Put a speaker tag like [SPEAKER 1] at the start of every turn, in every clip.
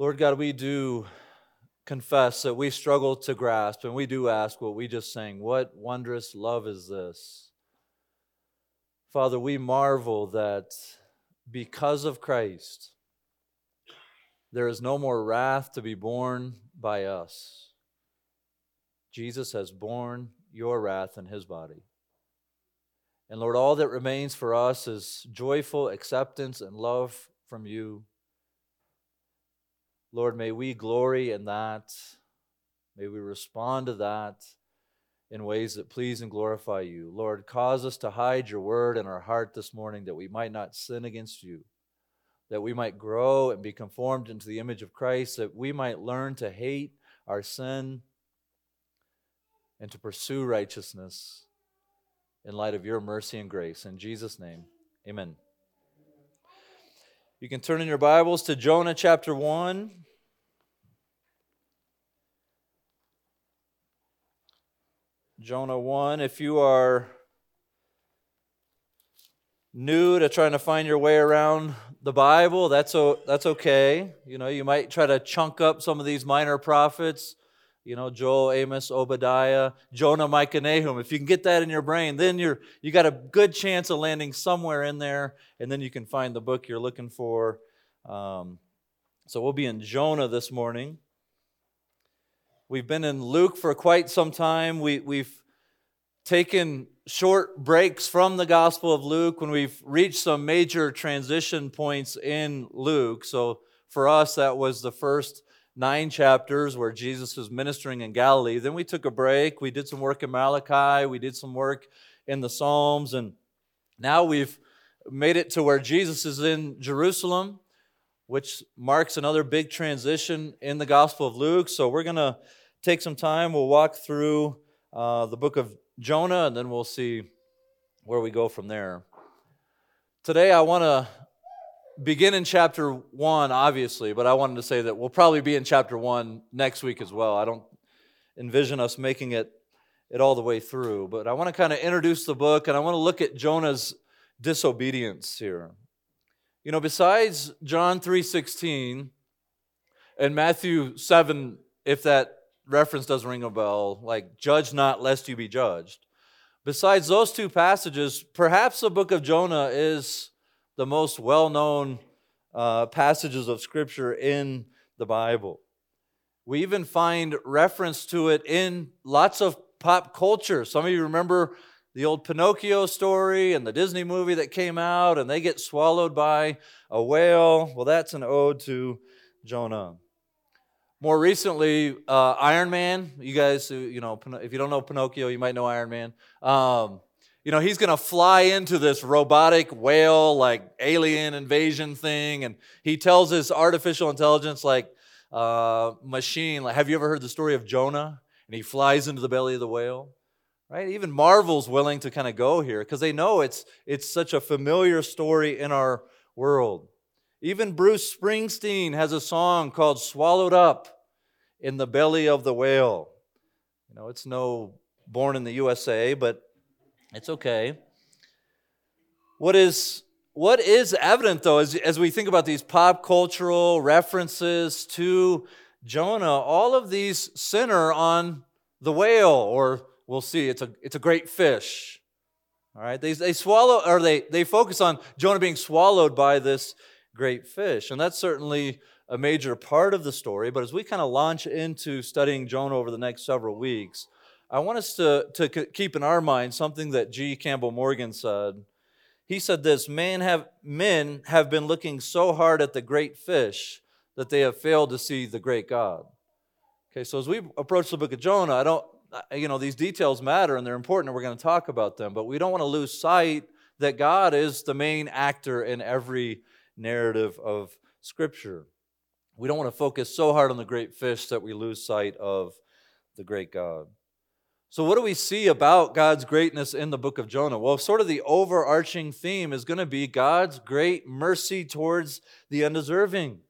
[SPEAKER 1] Lord God, we do confess that we struggle to grasp, and we do ask what we just sang what wondrous love is this? Father, we marvel that because of Christ, there is no more wrath to be borne by us. Jesus has borne your wrath in his body. And Lord, all that remains for us is joyful acceptance and love from you. Lord, may we glory in that. May we respond to that in ways that please and glorify you. Lord, cause us to hide your word in our heart this morning that we might not sin against you, that we might grow and be conformed into the image of Christ, that we might learn to hate our sin and to pursue righteousness in light of your mercy and grace. In Jesus' name, amen. You can turn in your Bibles to Jonah chapter 1. Jonah 1. If you are new to trying to find your way around the Bible, that's, o- that's okay. You know, you might try to chunk up some of these minor prophets you know, Joel, Amos, Obadiah, Jonah, Micah, Nahum. If you can get that in your brain, then you're you got a good chance of landing somewhere in there, and then you can find the book you're looking for. Um, so we'll be in Jonah this morning. We've been in Luke for quite some time. We, we've taken short breaks from the Gospel of Luke when we've reached some major transition points in Luke. So for us, that was the first nine chapters where Jesus was ministering in Galilee. Then we took a break. We did some work in Malachi. We did some work in the Psalms. And now we've made it to where Jesus is in Jerusalem, which marks another big transition in the Gospel of Luke. So we're going to take some time. We'll walk through uh, the book of Jonah and then we'll see where we go from there. Today, I want to begin in chapter one, obviously, but I wanted to say that we'll probably be in chapter one next week as well. I don't envision us making it, it all the way through, but I want to kind of introduce the book and I want to look at Jonah's disobedience here. You know, besides John 3:16 and Matthew 7, if that reference doesn't ring a bell, like judge not lest you be judged. Besides those two passages, perhaps the book of Jonah is the most well known uh, passages of Scripture in the Bible. We even find reference to it in lots of pop culture. Some of you remember the old Pinocchio story and the Disney movie that came out, and they get swallowed by a whale. Well, that's an ode to Jonah. More recently, uh, Iron Man. You guys, you know, if you don't know Pinocchio, you might know Iron Man. Um, you know, he's going to fly into this robotic whale, like alien invasion thing. And he tells his artificial intelligence, like, uh, machine, like, have you ever heard the story of Jonah? And he flies into the belly of the whale. Right? Even Marvel's willing to kind of go here because they know it's, it's such a familiar story in our world. Even Bruce Springsteen has a song called Swallowed Up in the Belly of the Whale. You know, it's no born in the USA, but it's okay. What is what is evident though as, as we think about these pop cultural references to Jonah, all of these center on the whale, or we'll see, it's a it's a great fish. All right, they, they swallow or they, they focus on Jonah being swallowed by this great fish. And that's certainly a major part of the story. But as we kind of launch into studying Jonah over the next several weeks, I want us to, to keep in our mind something that G. Campbell Morgan said. He said this Man have, men have been looking so hard at the great fish that they have failed to see the great God. Okay, so as we approach the book of Jonah, I don't, you know, these details matter and they're important and we're going to talk about them, but we don't want to lose sight that God is the main actor in every narrative of Scripture. We don't want to focus so hard on the great fish that we lose sight of the great God. So, what do we see about God's greatness in the book of Jonah? Well, sort of the overarching theme is going to be God's great mercy towards the undeserving.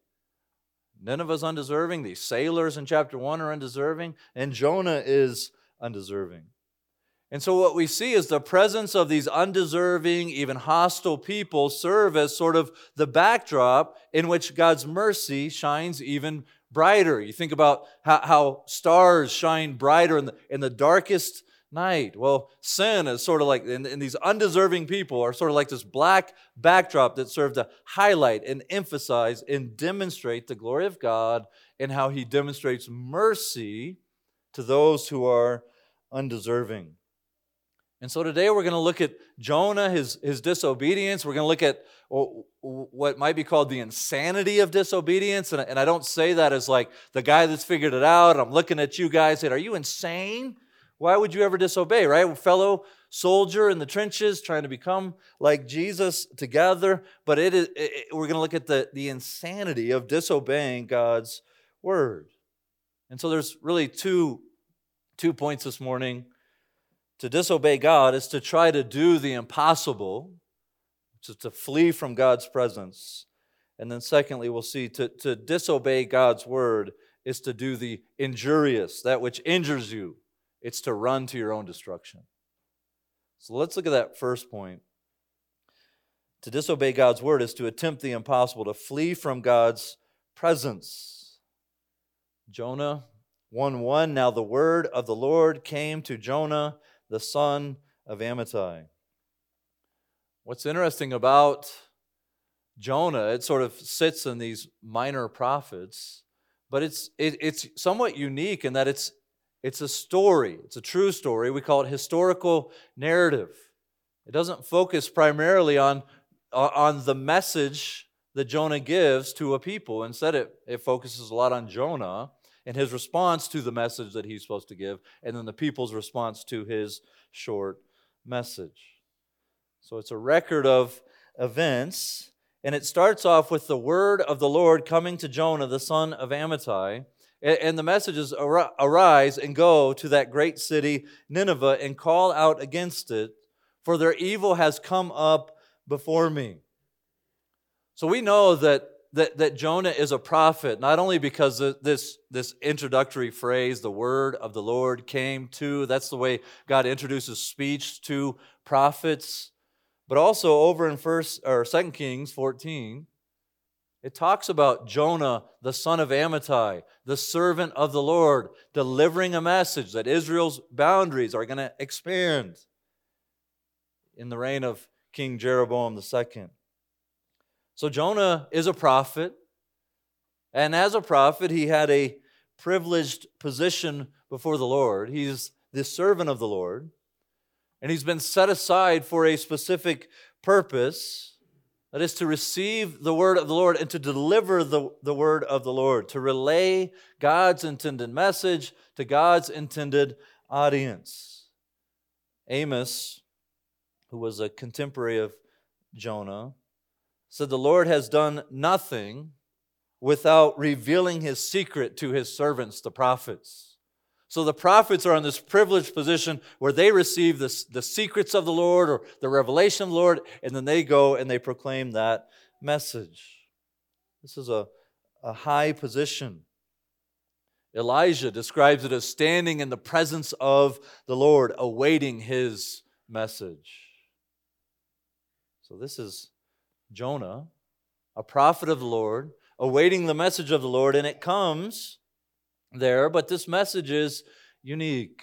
[SPEAKER 1] Nineveh's undeserving. These sailors in chapter 1 are undeserving. And Jonah is undeserving. And so, what we see is the presence of these undeserving, even hostile people serve as sort of the backdrop in which God's mercy shines even brighter. You think about how, how stars shine brighter in the, in the darkest night. Well, sin is sort of like, and, and these undeserving people are sort of like this black backdrop that serve to highlight and emphasize and demonstrate the glory of God and how He demonstrates mercy to those who are undeserving. And so today we're going to look at Jonah, his, his disobedience. We're going to look at what might be called the insanity of disobedience. And, and I don't say that as like the guy that's figured it out. I'm looking at you guys saying, Are you insane? Why would you ever disobey, right? Fellow soldier in the trenches trying to become like Jesus together. But it is, it, we're going to look at the, the insanity of disobeying God's word. And so there's really two, two points this morning to disobey God is to try to do the impossible, is to flee from God's presence. And then, secondly, we'll see to, to disobey God's word is to do the injurious, that which injures you. It's to run to your own destruction. So let's look at that first point. To disobey God's word is to attempt the impossible, to flee from God's presence. Jonah 1 1 Now the word of the Lord came to Jonah the son of Amittai. What's interesting about Jonah, it sort of sits in these minor prophets, but it's, it, it's somewhat unique in that it's, it's a story. It's a true story. We call it historical narrative. It doesn't focus primarily on, on the message that Jonah gives to a people. Instead, it, it focuses a lot on Jonah and his response to the message that he's supposed to give, and then the people's response to his short message. So it's a record of events, and it starts off with the word of the Lord coming to Jonah, the son of Amittai. And the message is arise and go to that great city, Nineveh, and call out against it, for their evil has come up before me. So we know that that, that Jonah is a prophet, not only because this, this introductory phrase, the word of the Lord came to, that's the way God introduces speech to prophets, but also over in first or second Kings 14, it talks about Jonah, the son of Amittai, the servant of the Lord, delivering a message that Israel's boundaries are going to expand in the reign of King Jeroboam II. So Jonah is a prophet. And as a prophet, he had a privileged position before the Lord. He's the servant of the Lord. And he's been set aside for a specific purpose that is to receive the word of the Lord and to deliver the, the word of the Lord, to relay God's intended message to God's intended audience. Amos, who was a contemporary of Jonah, said, The Lord has done nothing without revealing his secret to his servants, the prophets. So the prophets are in this privileged position where they receive this, the secrets of the Lord or the revelation of the Lord, and then they go and they proclaim that message. This is a, a high position. Elijah describes it as standing in the presence of the Lord, awaiting his message. So this is Jonah, a prophet of the Lord, awaiting the message of the Lord, and it comes there, but this message is unique.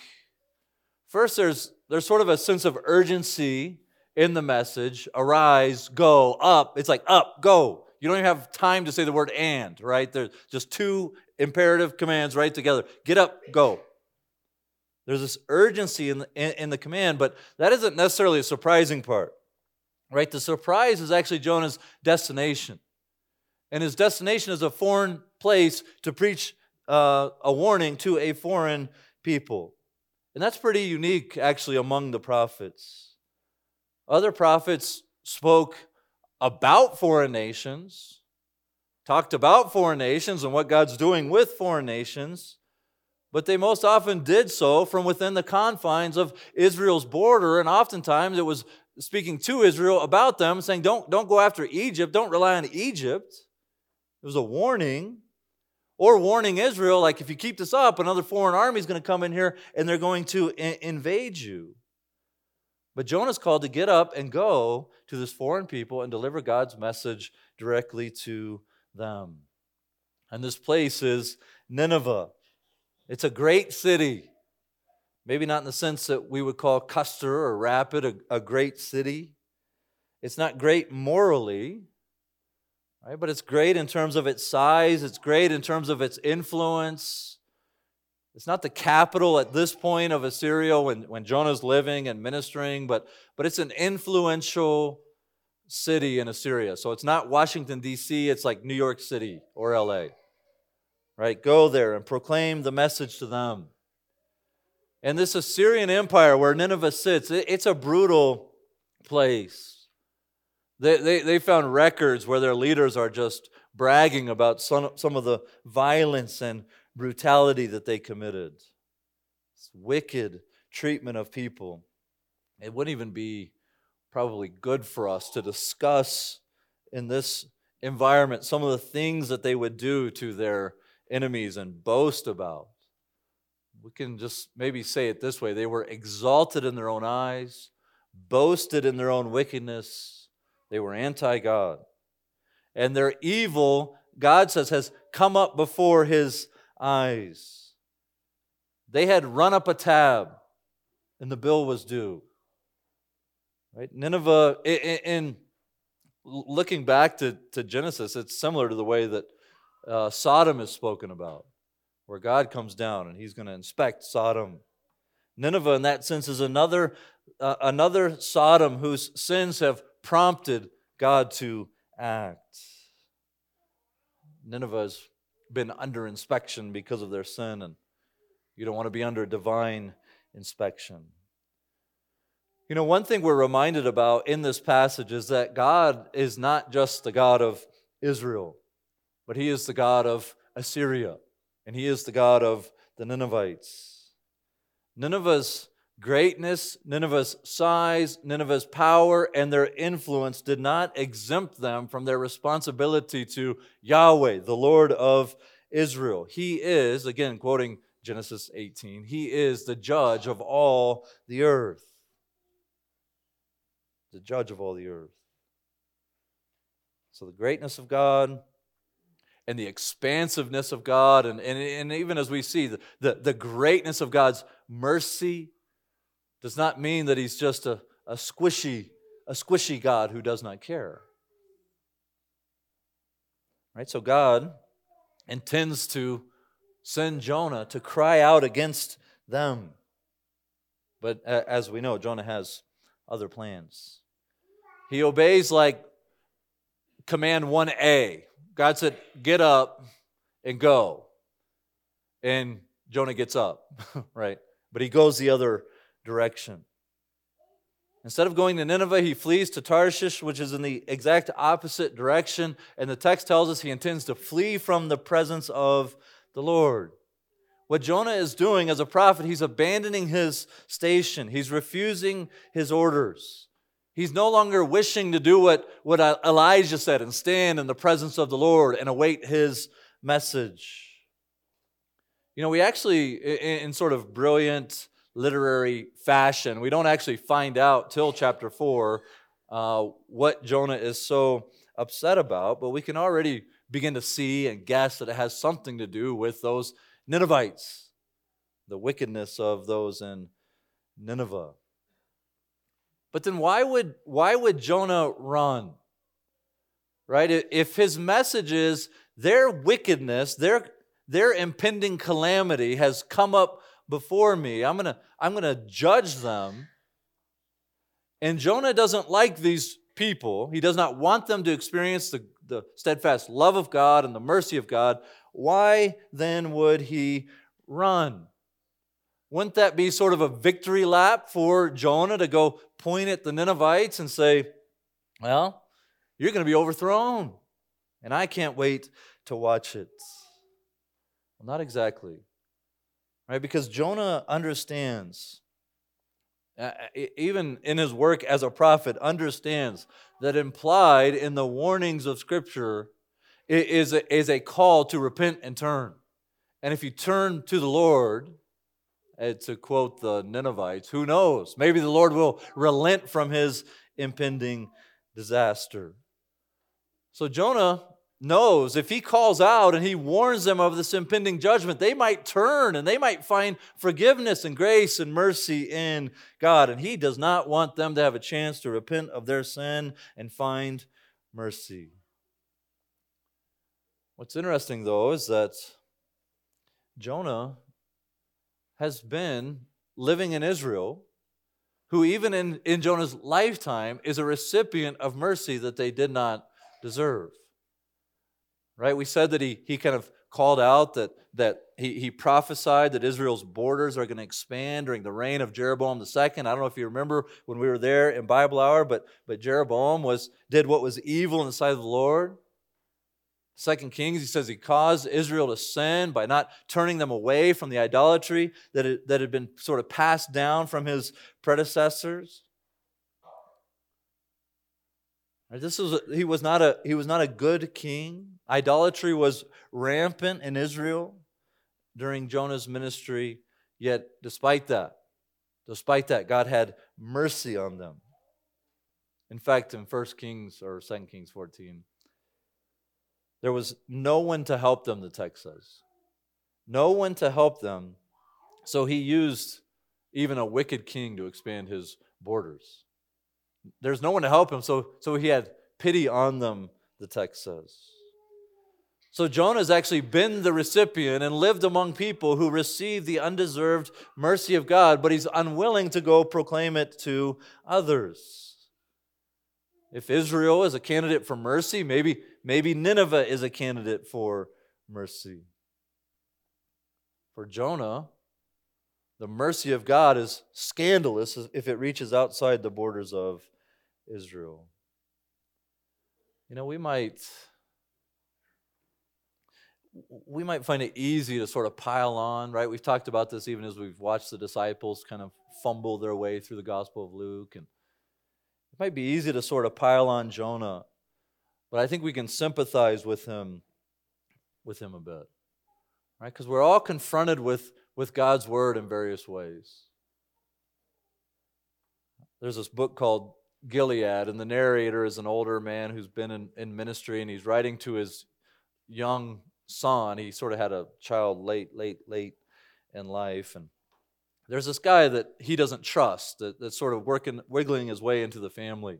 [SPEAKER 1] First, there's, there's sort of a sense of urgency in the message arise, go, up. It's like up, go. You don't even have time to say the word and, right? There's just two imperative commands right together get up, go. There's this urgency in the, in, in the command, but that isn't necessarily a surprising part. Right? The surprise is actually Jonah's destination. And his destination is a foreign place to preach uh, a warning to a foreign people. And that's pretty unique, actually, among the prophets. Other prophets spoke about foreign nations, talked about foreign nations and what God's doing with foreign nations, but they most often did so from within the confines of Israel's border, and oftentimes it was speaking to Israel about them, saying, don't, don't go after Egypt, don't rely on Egypt. It was a warning. Or warning Israel, like, if you keep this up, another foreign army is going to come in here and they're going to invade you. But Jonah's called to get up and go to this foreign people and deliver God's message directly to them. And this place is Nineveh. It's a great city. Maybe not in the sense that we would call Custer or Rapid a, a great city. It's not great morally, right? But it's great in terms of its size, it's great in terms of its influence. It's not the capital at this point of Assyria when, when Jonah's living and ministering, but, but it's an influential city in Assyria. So it's not Washington, D.C., it's like New York City or L.A. Right? Go there and proclaim the message to them. And this Assyrian Empire where Nineveh sits, it's a brutal place. They, they, they found records where their leaders are just bragging about some, some of the violence and brutality that they committed. It's wicked treatment of people. It wouldn't even be probably good for us to discuss in this environment some of the things that they would do to their enemies and boast about. We can just maybe say it this way they were exalted in their own eyes, boasted in their own wickedness they were anti God. And their evil, God says, has come up before his eyes. They had run up a tab and the bill was due. Right? Nineveh, in, looking back to, to Genesis, it's similar to the way that uh, Sodom is spoken about, where God comes down and he's going to inspect Sodom. Nineveh, in that sense, is another, uh, another Sodom whose sins have prompted God to act. Nineveh has been under inspection because of their sin, and you don't want to be under divine inspection. You know, one thing we're reminded about in this passage is that God is not just the God of Israel, but He is the God of Assyria, and He is the God of the Ninevites. Nineveh's Greatness, Nineveh's size, Nineveh's power, and their influence did not exempt them from their responsibility to Yahweh, the Lord of Israel. He is, again, quoting Genesis 18, He is the judge of all the earth. The judge of all the earth. So the greatness of God, and the expansiveness of God, and, and, and even as we see the, the, the greatness of God's mercy does not mean that he's just a, a squishy, a squishy God who does not care. Right? So God intends to send Jonah to cry out against them. But uh, as we know, Jonah has other plans. He obeys like command 1A. God said, Get up and go. And Jonah gets up, right? But he goes the other direction. Instead of going to Nineveh, he flees to Tarshish, which is in the exact opposite direction. And the text tells us he intends to flee from the presence of the Lord. What Jonah is doing as a prophet, he's abandoning his station, he's refusing his orders. He's no longer wishing to do what, what Elijah said and stand in the presence of the Lord and await his message. You know, we actually, in, in sort of brilliant, literary fashion. We don't actually find out till chapter 4 uh, what Jonah is so upset about, but we can already begin to see and guess that it has something to do with those Ninevites, the wickedness of those in Nineveh. But then why would, why would Jonah run? Right? If his message is their wickedness, their, their impending calamity has come up before me. I'm going to I'm going to judge them. And Jonah doesn't like these people. He does not want them to experience the, the steadfast love of God and the mercy of God. Why then would he run? Wouldn't that be sort of a victory lap for Jonah to go point at the Ninevites and say, Well, you're going to be overthrown, and I can't wait to watch it? Well, not exactly right? Because Jonah understands, uh, even in his work as a prophet, understands that implied in the warnings of Scripture is is a call to repent and turn. And if you turn to the Lord, And to quote the Ninevites, who knows? Maybe the Lord will relent from his impending disaster. So Jonah knows if he calls out and he warns them of this impending judgment, they might turn and they might find forgiveness and grace and mercy in God. And he does not want them to have a chance to repent of their sin and find mercy. What's interesting, though, is that Jonah has been living in Israel, who, even in, in Jonah's lifetime, is a recipient of mercy that they did not deserve right? We said that he, he kind of called out that, that he, he prophesied that Israel's borders are going to expand during the reign of Jeroboam II. I don't know if you remember when we were there in Bible Hour, but, but Jeroboam was, did what was evil in the sight of the Lord. Second Kings, he says he caused Israel to sin by not turning them away from the idolatry that, it, that had been sort of passed down from his predecessors. This was he was not a he was not a good king. Idolatry was rampant in Israel during Jonah's ministry. Yet, despite that, despite that, God had mercy on them. In fact, in 1 Kings or 2 Kings 14, there was no one to help them, the text says. No one to help them. So he used even a wicked king to expand his borders. There's no one to help him, so, so he had pity on them, the text says. So Jonah has actually been the recipient and lived among people who received the undeserved mercy of God, but he's unwilling to go proclaim it to others. If Israel is a candidate for mercy, maybe, maybe Nineveh is a candidate for mercy. For Jonah, the mercy of God is scandalous if it reaches outside the borders of Israel. You know, we might we might find it easy to sort of pile on, right? We've talked about this even as we've watched the disciples kind of fumble their way through the Gospel of Luke and it might be easy to sort of pile on Jonah, but I think we can sympathize with him with him a bit. Right? Because we're all confronted with, with God's word in various ways. There's this book called Gilead, and the narrator is an older man who's been in, in ministry, and he's writing to his young son. He sort of had a child late, late, late in life, and there's this guy that he doesn't trust that, that's sort of working, wiggling his way into the family.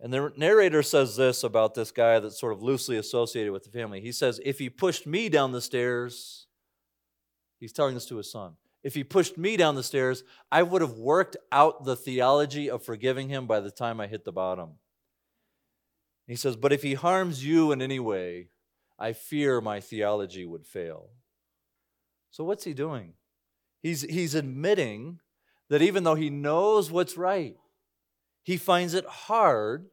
[SPEAKER 1] And the narrator says this about this guy that's sort of loosely associated with the family. He says, If he pushed me down the stairs, he's telling this to his son if he pushed me down the stairs, I would have worked out the theology of forgiving him by the time I hit the bottom. He says, But if he harms you in any way, I fear my theology would fail. So, what's he doing? He's, he's admitting that even though he knows what's right, he finds it hard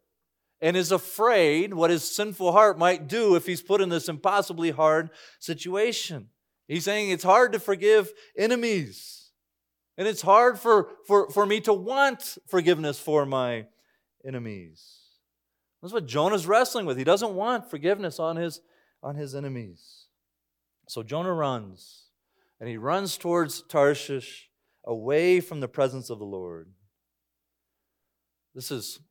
[SPEAKER 1] and is afraid what his sinful heart might do if he's put in this impossibly hard situation. He's saying it's hard to forgive enemies. And it's hard for, for, for me to want forgiveness for my enemies. That's what Jonah's wrestling with. He doesn't want forgiveness on his, on his enemies. So Jonah runs, and he runs towards Tarshish away from the presence of the Lord. This is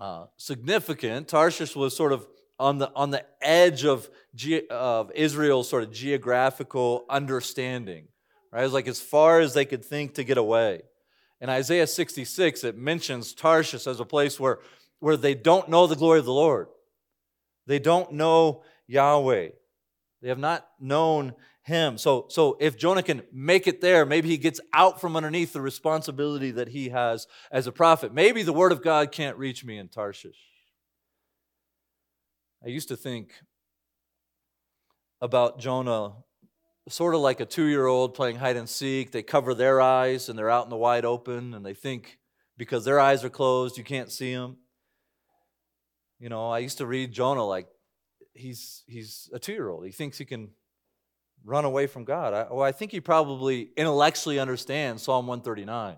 [SPEAKER 1] uh, significant. Tarshish was sort of on the, on the edge of, ge- of Israel's sort of geographical understanding. Right? It was like as far as they could think to get away. In Isaiah 66, it mentions Tarshish as a place where, where they don't know the glory of the Lord. They don't know Yahweh. They have not known him. So, so if Jonah can make it there, maybe he gets out from underneath the responsibility that he has as a prophet. Maybe the word of God can't reach me in Tarshish. I used to think about Jonah sort of like a two year old playing hide and seek. They cover their eyes and they're out in the wide open, and they think because their eyes are closed, you can't see them. You know, I used to read Jonah like he's, he's a two year old. He thinks he can run away from God. I, well, I think he probably intellectually understands Psalm 139.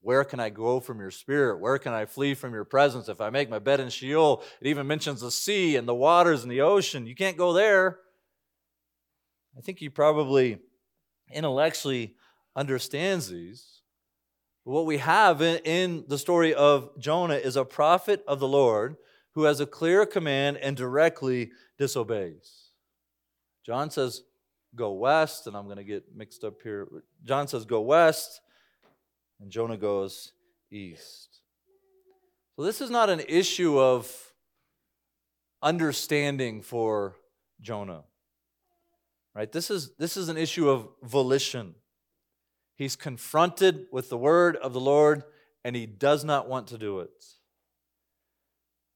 [SPEAKER 1] Where can I go from your spirit? Where can I flee from your presence? If I make my bed in Sheol, it even mentions the sea and the waters and the ocean. You can't go there. I think he probably intellectually understands these. What we have in, in the story of Jonah is a prophet of the Lord who has a clear command and directly disobeys. John says, Go west, and I'm going to get mixed up here. John says, Go west, and Jonah goes east. So this is not an issue of understanding for Jonah. Right? This is, this is an issue of volition. He's confronted with the word of the Lord and he does not want to do it.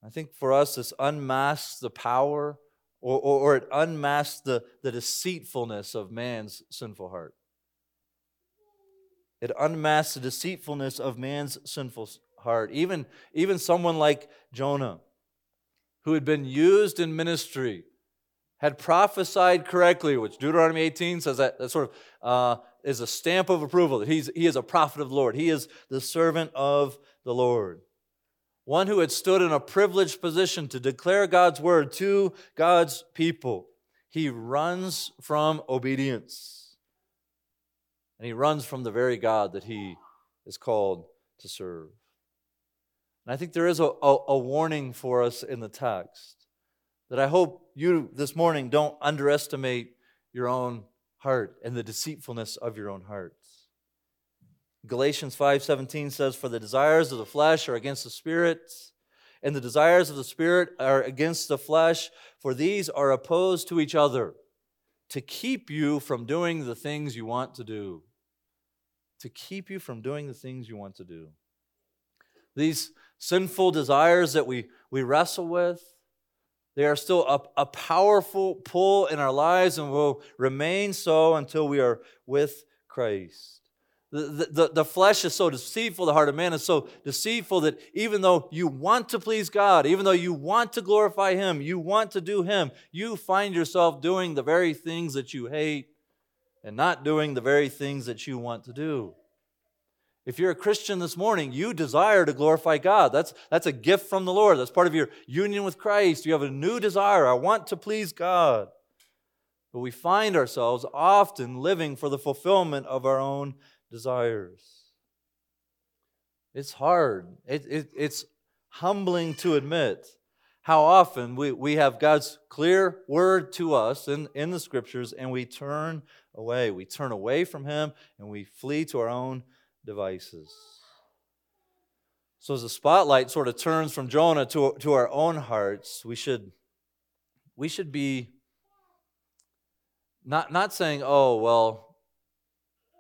[SPEAKER 1] I think for us, this unmasks the power or, or, or, it unmasks the, the deceitfulness of man's sinful heart. It unmasks the deceitfulness of man's sinful heart. Even, even someone like Jonah, who had been used in ministry, had prophesied correctly, which Deuteronomy 18 says that, that sort of uh, is a stamp of approval that he's, he is a prophet of the Lord. He is the servant of the Lord. One who had stood in a privileged position to declare God's word to God's people. He runs from obedience. And he runs from the very God that he is called to serve. And I think there is a, a, a warning for us in the text that I hope you this morning don't underestimate your own heart and the deceitfulness of your own hearts. Galatians 5:17 says for the desires of the flesh are against the spirit and the desires of the spirit are against the flesh for these are opposed to each other to keep you from doing the things you want to do to keep you from doing the things you want to do these sinful desires that we, we wrestle with, they are still a, a powerful pull in our lives and will remain so until we are with Christ. The, the, the flesh is so deceitful, the heart of man is so deceitful that even though you want to please God, even though you want to glorify Him, you want to do Him, you find yourself doing the very things that you hate and not doing the very things that you want to do. If you're a Christian this morning, you desire to glorify God. That's, that's a gift from the Lord. That's part of your union with Christ. You have a new desire. I want to please God. But we find ourselves often living for the fulfillment of our own desires. It's hard, it, it, it's humbling to admit how often we, we have God's clear word to us in, in the scriptures and we turn away. We turn away from Him and we flee to our own devices. So, as the spotlight sort of turns from Jonah to, to our own hearts, we should, we should be not, not saying, oh, well,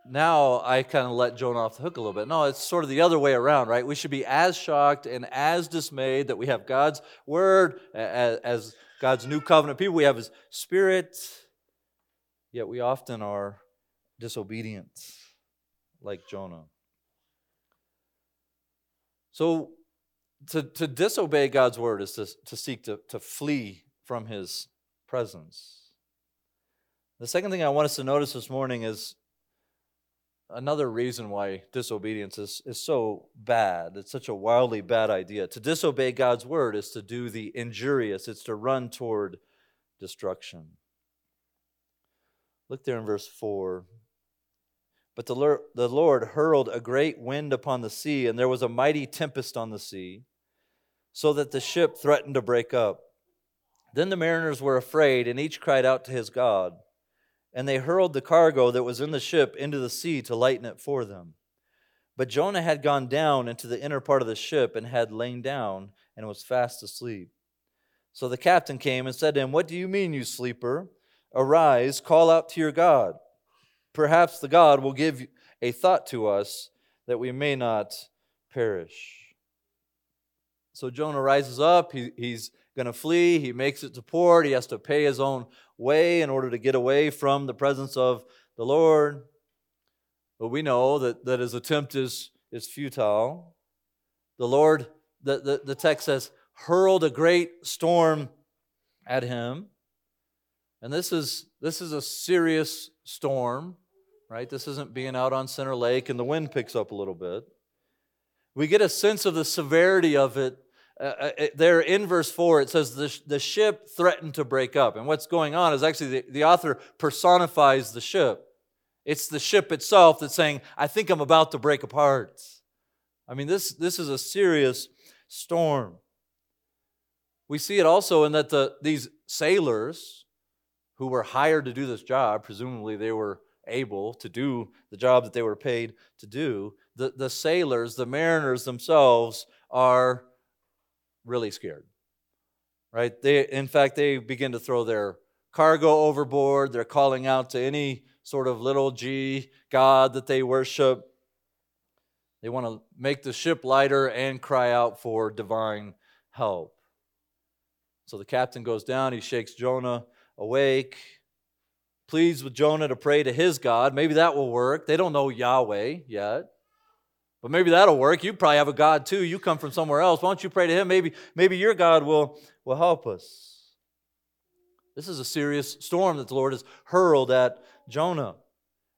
[SPEAKER 1] now I kind of let Jonah off the hook a little bit. No, it's sort of the other way around, right? We should be as shocked and as dismayed that we have God's word as, God's new covenant people. We have His Spirit, yet we often are disobedient like Jonah. So, to, to disobey God's word is to, to seek to, to flee from his presence. The second thing I want us to notice this morning is another reason why disobedience is, is so bad. It's such a wildly bad idea. To disobey God's word is to do the injurious, it's to run toward destruction. Look there in verse 4. But the Lord, the Lord hurled a great wind upon the sea, and there was a mighty tempest on the sea, so that the ship threatened to break up. Then the mariners were afraid, and each cried out to his God. And they hurled the cargo that was in the ship into the sea to lighten it for them. But Jonah had gone down into the inner part of the ship and had lain down and was fast asleep. So the captain came and said to him, What do you mean, you sleeper? Arise, call out to your God. Perhaps the God will give a thought to us that we may not perish. So Jonah rises up. He, he's going to flee. He makes it to port. He has to pay his own way in order to get away from the presence of the Lord. But we know that, that his attempt is, is futile. The Lord, the, the, the text says, hurled a great storm at him. And this is, this is a serious storm right? This isn't being out on Center Lake and the wind picks up a little bit. We get a sense of the severity of it. Uh, uh there in verse 4, it says the, the ship threatened to break up. And what's going on is actually the, the author personifies the ship. It's the ship itself that's saying, I think I'm about to break apart. I mean, this, this is a serious storm. We see it also in that the, these sailors who were hired to do this job, presumably they were able to do the job that they were paid to do, the, the sailors, the mariners themselves are really scared. Right? They, in fact, they begin to throw their cargo overboard. They're calling out to any sort of little g God that they worship. They want to make the ship lighter and cry out for divine help. So the captain goes down, he shakes Jonah awake, pleads with Jonah to pray to his God. Maybe that will work. They don't know Yahweh yet. But maybe that'll work. You probably have a God too. You come from somewhere else. Why don't you pray to him? Maybe, maybe your God will, will help us. This is a serious storm that the Lord has hurled at Jonah.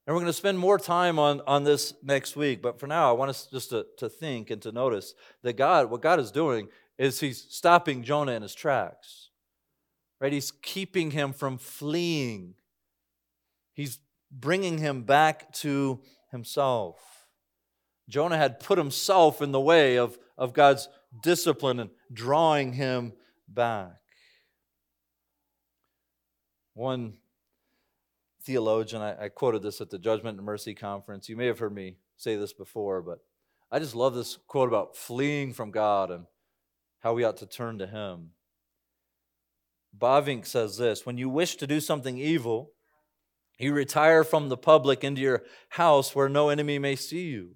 [SPEAKER 1] And we're going to spend more time on, on this next week. But for now, I want us just to, to think and to notice that God, what God is doing is He's stopping Jonah in his tracks. Right? He's keeping him from fleeing. He's bringing him back to himself. Jonah had put himself in the way of, of God's discipline and drawing him back. One theologian, I, I, quoted this at the Judgment and Mercy Conference. You may have heard me say this before, but I just love this quote about fleeing from God and how we ought to turn to Him. Bavinck says this When you wish to do something evil, you retire from the public into your house where no enemy may see you.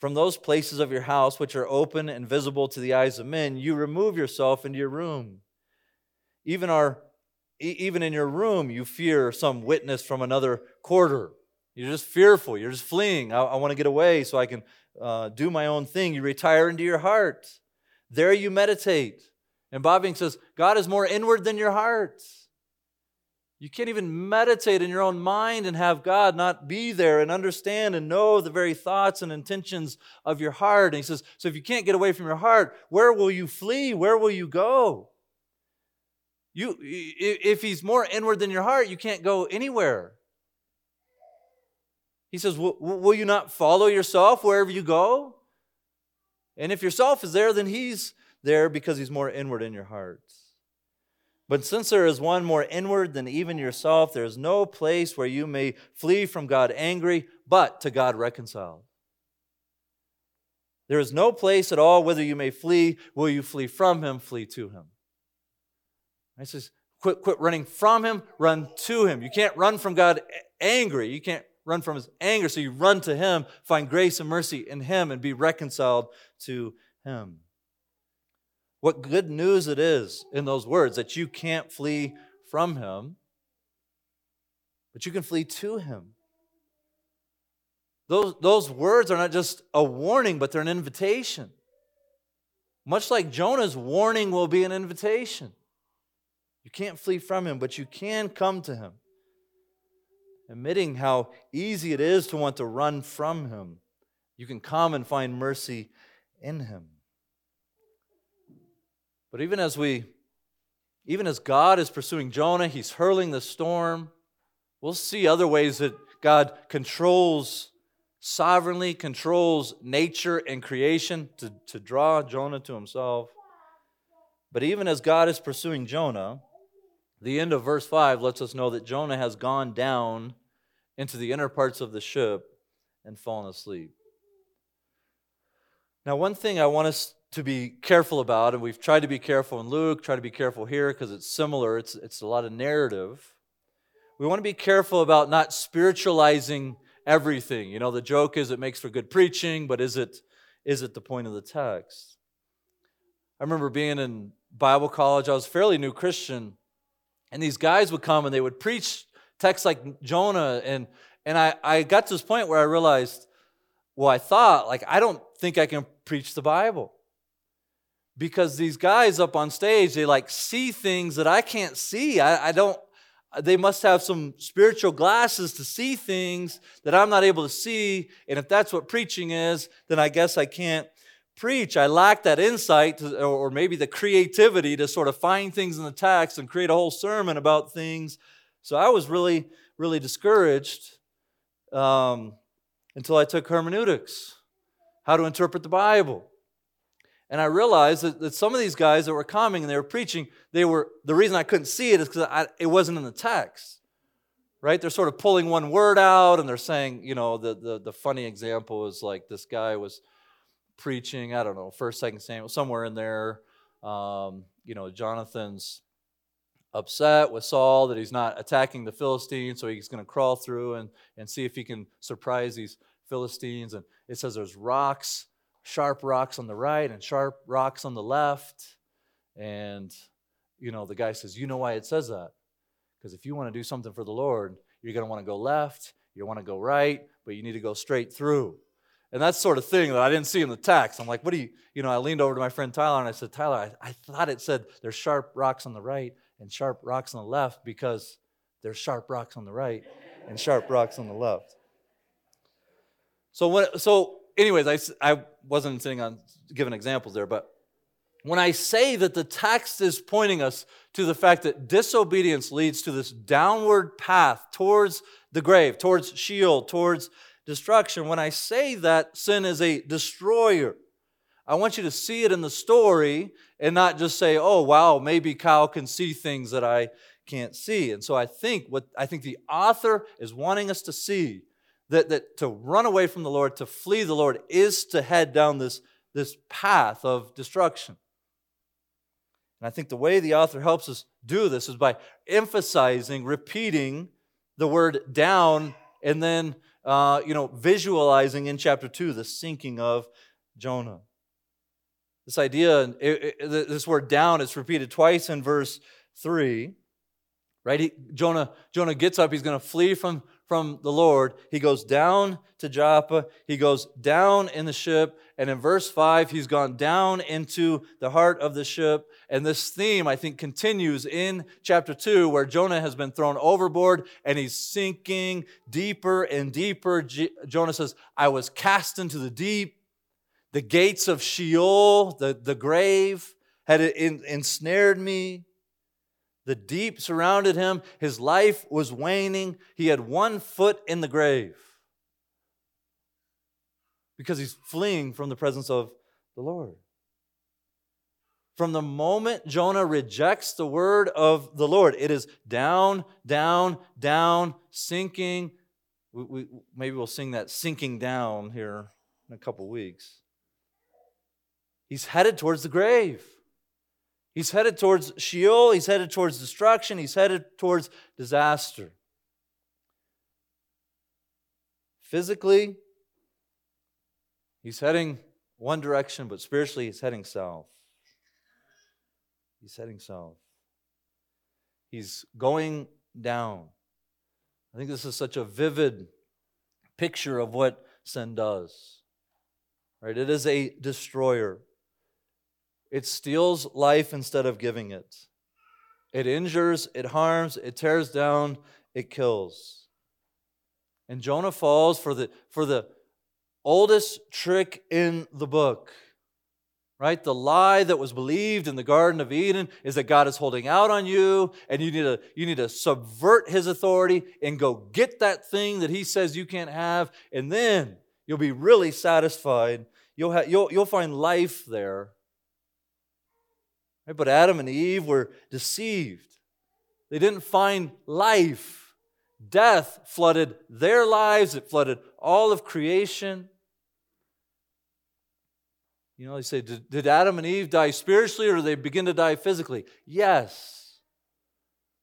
[SPEAKER 1] From those places of your house which are open and visible to the eyes of men, you remove yourself into your room. Even our even in your room, you fear some witness from another quarter. You're just fearful. You're just fleeing. I, I want to get away so I can uh, do my own thing. You retire into your heart. There you meditate. And Bavinck says, God is more inward than your heart. You can't even meditate in your own mind and have God not be there and understand and know the very thoughts and intentions of your heart. And he says, So if you can't get away from your heart, where will you flee? Where will you go? You, if he's more inward than your heart, you can't go anywhere. He says, Will you not follow yourself wherever you go? And if yourself is there, then he's there because he's more inward in your heart. But since there is one more inward than even yourself, there is no place where you may flee from God angry, but to God reconciled. There is no place at all whether you may flee. Will you flee from him? Flee to him. He says, quit, quit running from him, run to him. You can't run from God angry. You can't run from his anger. So you run to him, find grace and mercy in him, and be reconciled to him. What good news it is in those words that you can't flee from him, but you can flee to him. Those, those words are not just a warning, but they're an invitation. Much like Jonah's warning will be an invitation. You can't flee from him, but you can come to him. Admitting how easy it is to want to run from him, you can come and find mercy in him. But even as we, even as God is pursuing Jonah, he's hurling the storm, we'll see other ways that God controls, sovereignly controls nature and creation to, to draw Jonah to himself. But even as God is pursuing Jonah, the end of verse 5 lets us know that Jonah has gone down into the inner parts of the ship and fallen asleep. Now, one thing I want us to be careful about, and we've tried to be careful in Luke, try to be careful here because it's similar, it's, it's a lot of narrative. We want to be careful about not spiritualizing everything. You know, the joke is it makes for good preaching, but is it, is it the point of the text? I remember being in Bible college, I was a fairly new Christian, and these guys would come and they would preach texts like Jonah. And, and I, I got to this point where I realized, well, I thought, like, I don't think I can preach the Bible. Because these guys up on stage, they like see things that I can't see. I, I don't, they must have some spiritual glasses to see things that I'm not able to see. And if that's what preaching is, then I guess I can't preach. I lack that insight to, or maybe the creativity to sort of find things in the text and create a whole sermon about things. So I was really, really discouraged. um, until I took hermeneutics, how to interpret the Bible. And I realized that, that some of these guys that were coming and they were preaching, they were the reason I couldn't see it is because it wasn't in the text. Right? They're sort of pulling one word out and they're saying, you know, the, the, the funny example is like this guy was preaching, I don't know, first, second Samuel, somewhere in there. Um, you know, Jonathan's upset with Saul that he's not attacking the Philistines, so he's going to crawl through and, and see if he can surprise these Philistines. And it says there's rocks, sharp rocks on the right and sharp rocks on the left. And, you know, the guy says, You know why it says that? Because if you want to do something for the Lord, you're going to want to go left, you want to go right, but you need to go straight through. And that sort of thing that I didn't see in the text. I'm like, what do you, you know, I leaned over to my friend Tyler and I said, Tyler, I, I thought it said there's sharp rocks on the right and sharp rocks on the left because there's sharp rocks on the right and sharp rocks on the left. So, what? so anyways, I, I wasn't sitting on giving examples there, but when I say that the text is pointing us to the fact that disobedience leads to this downward path towards the grave, towards Sheol, towards destruction. When I say that sin is a destroyer, I want you to see it in the story and not just say, oh, wow, maybe Kyle can see things that I can't see. And so I think what I think the author is wanting us to see that, that to run away from the Lord, to flee the Lord, is to head down this, this path of destruction. And I think the way the author helps us do this is by emphasizing, repeating the word down, and then uh, you know, visualizing in chapter 2 the sinking of Jonah. This idea, it, it, this word down, is repeated twice in verse 3. Right? He, Jonah, Jonah gets up, he's going to flee from, from the Lord. He goes down to Joppa, he goes down in the ship, and in verse 5, he's gone down into the heart of the ship. And this theme, I think, continues in chapter 2, where Jonah has been thrown overboard and he's sinking deeper and deeper. Jonah says, I was cast into the deep. The gates of Sheol, the, the grave, had ensnared me. The deep surrounded him. His life was waning. He had one foot in the grave because he's fleeing from the presence of the Lord. From the moment Jonah rejects the word of the Lord, it is down, down, down, sinking. We, we, maybe we'll sing that sinking down here in a couple weeks. He's headed towards the grave. He's headed towards Sheol. He's headed towards destruction. He's headed towards disaster. Physically, he's heading one direction, but spiritually, he's heading south. He's heading south. He's going down. I think this is such a vivid picture of what sin does. Right? It is a destroyer. It steals life instead of giving it. It injures, it harms, it tears down, it kills. And Jonah falls for the, for the oldest trick in the book. Right? The lie that was believed in the Garden of Eden is that God is holding out on you and you need to, you need to subvert his authority and go get that thing that he says you can't have, and then you'll be really satisfied. You'll, ha- you'll, you'll find life there. Right? But Adam and Eve were deceived. They didn't find life. Death flooded their lives, it flooded all of creation. You know, they say, did, did Adam and Eve die spiritually or did they begin to die physically? Yes.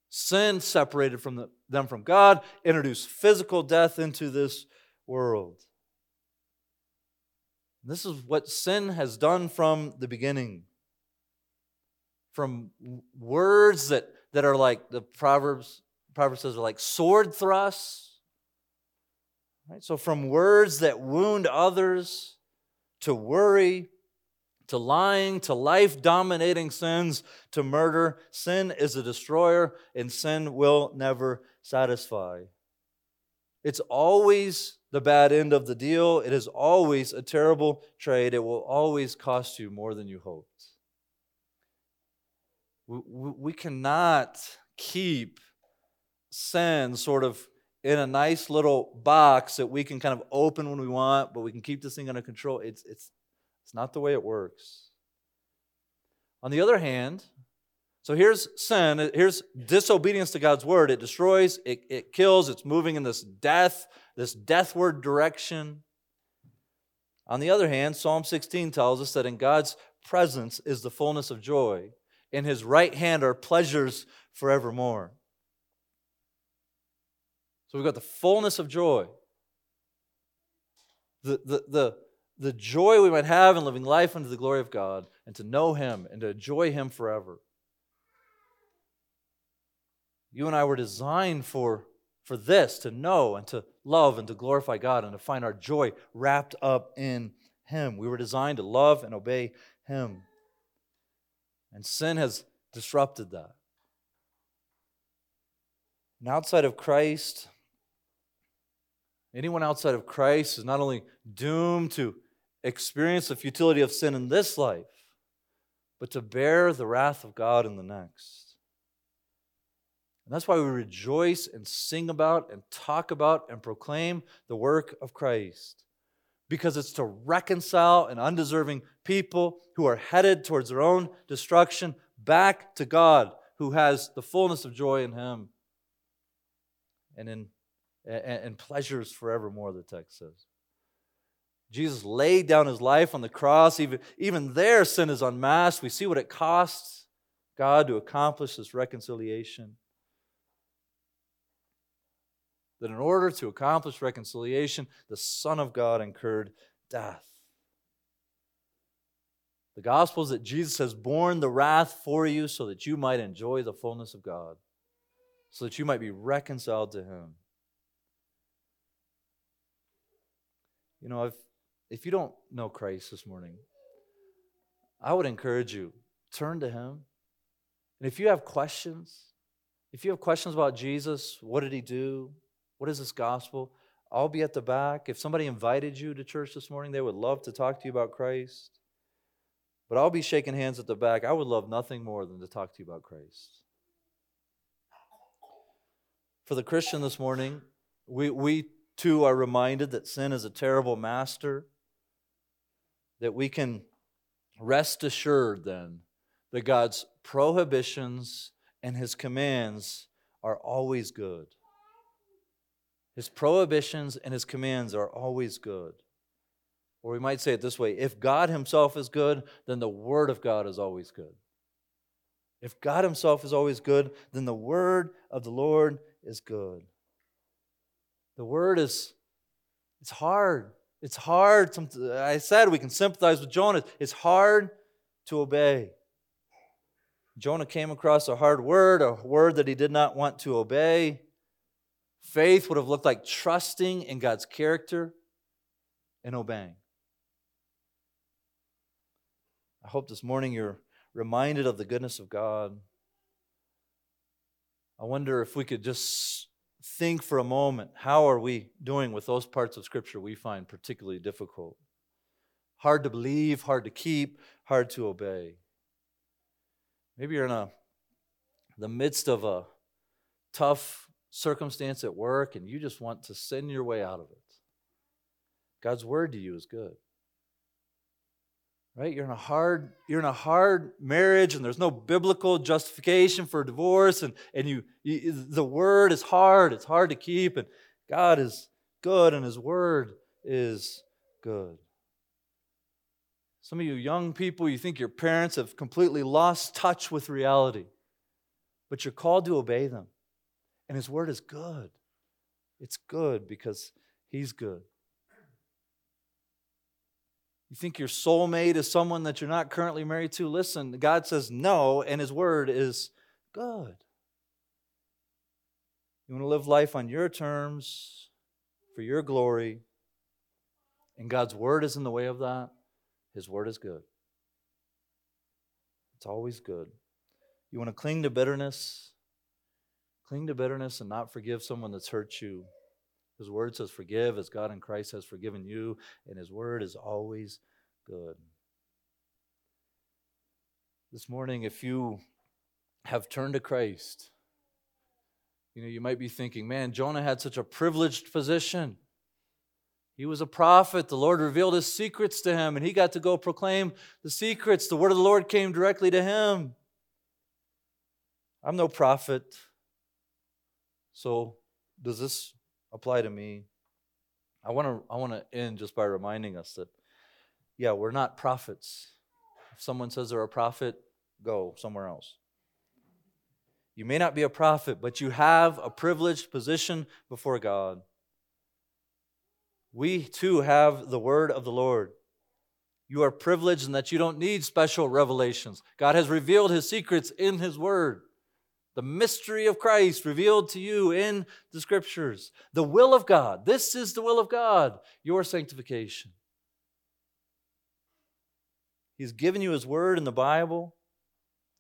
[SPEAKER 1] Sin separated from the, them from God, introduced physical death into this world. This is what sin has done from the beginning from words that, that are like the Proverbs, Proverbs says are like sword thrusts. Right? So from words that wound others to worry, to lying, to life dominating sins, to murder. Sin is a destroyer, and sin will never satisfy. It's always the bad end of the deal. It is always a terrible trade. It will always cost you more than you hoped. We, we cannot keep sin sort of in a nice little box that we can kind of open when we want, but we can keep this thing under control. It's, it's, it's not the way it works. On the other hand, so here's sin, here's disobedience to God's word. It destroys, it, it kills, it's moving in this death, this deathward direction. On the other hand, Psalm 16 tells us that in God's presence is the fullness of joy. In his right hand are pleasures forevermore. So we've got the fullness of joy. The, the, the, the joy we might have in living life unto the glory of God and to know Him and to enjoy Him forever. You and I were designed for, for this to know and to love and to glorify God and to find our joy wrapped up in Him. We were designed to love and obey Him. And sin has disrupted that. And outside of Christ, anyone outside of Christ is not only doomed to experience the futility of sin in this life, but to bear the wrath of God in the next. And that's why we rejoice and sing about and talk about and proclaim the work of Christ. Because it's to reconcile an undeserving people who are headed towards their own destruction back to God, who has the fullness of joy in Him and in and, and pleasures forevermore, the text says. Jesus laid down his life on the cross. Even, even there, sin is unmasked. We see what it costs God to accomplish this reconciliation. That in order to accomplish reconciliation, the Son of God incurred death. The gospel is that Jesus has borne the wrath for you so that you might enjoy the fullness of God, so that you might be reconciled to Him. You know, if, if you don't know Christ this morning, I would encourage you turn to Him. And if you have questions, if you have questions about Jesus, what did He do? What is this gospel? I'll be at the back. If somebody invited you to church this morning, they would love to talk to you about Christ. But I'll be shaking hands at the back. I would love nothing more than to talk to you about Christ. For the Christian this morning, we, we too are reminded that sin is a terrible master, that we can rest assured then that God's prohibitions and his commands are always good. His prohibitions and his commands are always good. Or we might say it this way if God himself is good, then the word of God is always good. If God himself is always good, then the word of the Lord is good. The word is, it's hard. It's hard. I said we can sympathize with Jonah. It's hard to obey. Jonah came across a hard word, a word that he did not want to obey. Faith would have looked like trusting in God's character and obeying. I hope this morning you're reminded of the goodness of God. I wonder if we could just think for a moment how are we doing with those parts of Scripture we find particularly difficult? Hard to believe, hard to keep, hard to obey. Maybe you're in a, the midst of a tough circumstance at work and you just want to sin your way out of it. God's word to you is good. Right? You're in a hard you're in a hard marriage and there's no biblical justification for divorce and, and you, you the word is hard it's hard to keep and god is good and his word is good. Some of you young people you think your parents have completely lost touch with reality but you're called to obey them and his word is good it's good because he's good you think your soulmate is someone that you're not currently married to? Listen, God says no, and His word is good. You want to live life on your terms, for your glory, and God's word is in the way of that. His word is good. It's always good. You want to cling to bitterness? Cling to bitterness and not forgive someone that's hurt you. His word says, Forgive as God in Christ has forgiven you, and His word is always good. This morning, if you have turned to Christ, You know, you might be thinking, man, Jonah had such a privileged position. He was a prophet. The Lord revealed his secrets to him, and he got to go proclaim the secrets. The word of the Lord came directly to him. I'm no prophet. So, does this apply to me? I want to I want to end just by reminding us that yeah, we're not prophets. If someone says they're a prophet, go somewhere else. You may not be a prophet, but you have a privileged position before God. We too have the word of the Lord. You are privileged in that you don't need special revelations. God has revealed his secrets in his word. The mystery of Christ revealed to you in the scriptures. The will of God. This is the will of God, your sanctification. He's given you his word in the Bible.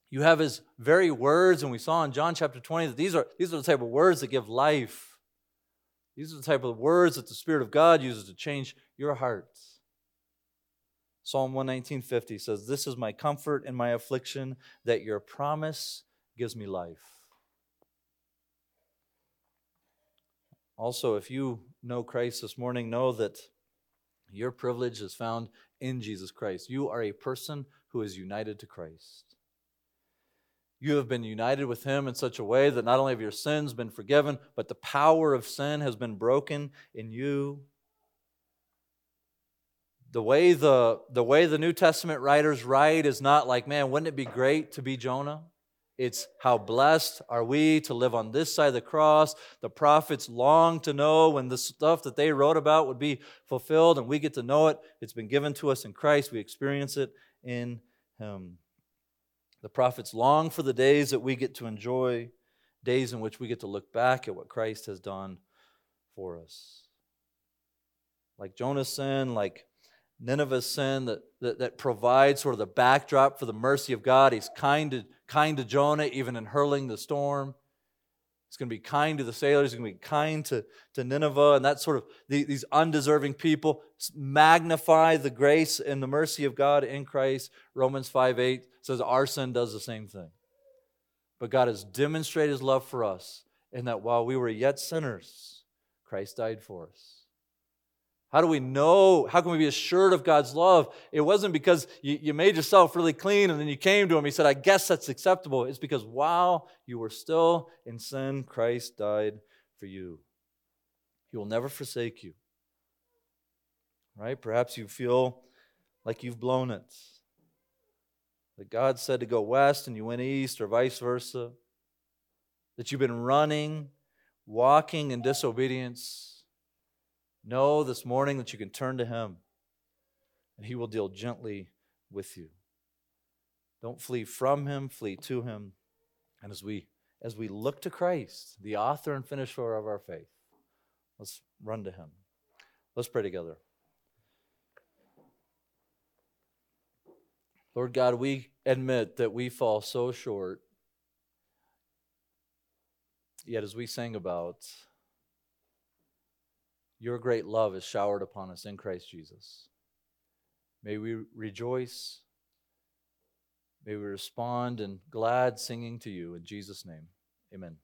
[SPEAKER 1] You have his very words, and we saw in John chapter 20 that these are, these are the type of words that give life. These are the type of words that the Spirit of God uses to change your hearts. Psalm 119:50 says, "This is my comfort in my affliction, that your promise gives me life." Also, if you know Christ this morning, know that your privilege is found in Jesus Christ. You are a person who is united to Christ. You have been united with him in such a way that not only have your sins been forgiven, but the power of sin has been broken in you. The way the, the way the New Testament writers write is not like, man, wouldn't it be great to be Jonah? It's how blessed are we to live on this side of the cross. The prophets long to know when the stuff that they wrote about would be fulfilled, and we get to know it. It's been given to us in Christ. We experience it in Him. The prophets long for the days that we get to enjoy, days in which we get to look back at what Christ has done for us. Like Jonah's sin, like Nineveh's sin, that, that, that provides sort of the backdrop for the mercy of God. He's kind to, kind to Jonah, even in hurling the storm. He's going to be kind to the sailors. He's going to be kind to, to Nineveh and that sort of the, these undeserving people. Magnify the grace and the mercy of God in Christ. Romans 5 8 says our sin does the same thing. But God has demonstrated his love for us in that while we were yet sinners, Christ died for us. How do we know? How can we be assured of God's love? It wasn't because you, you, made yourself really clean and then you came to Him. He said, I guess that's acceptable. It's because while you were still in sin, Christ died for you. He will never forsake you. Right? Perhaps you feel like you've blown it that God said to go west and you went east, or vice versa, that you've been running, walking in disobedience, know this morning that you can turn to Him and He will deal gently with you. Don't flee from Him, flee to Him. And as we as we look to Christ, the author and finisher of our faith, let's run to Him. Let's pray together. Lord God, we admit that we fall so short. Yet, as we sang about, your great love is showered upon us in Christ Jesus. May we rejoice. May we respond in glad singing to you in Jesus' name. Amen.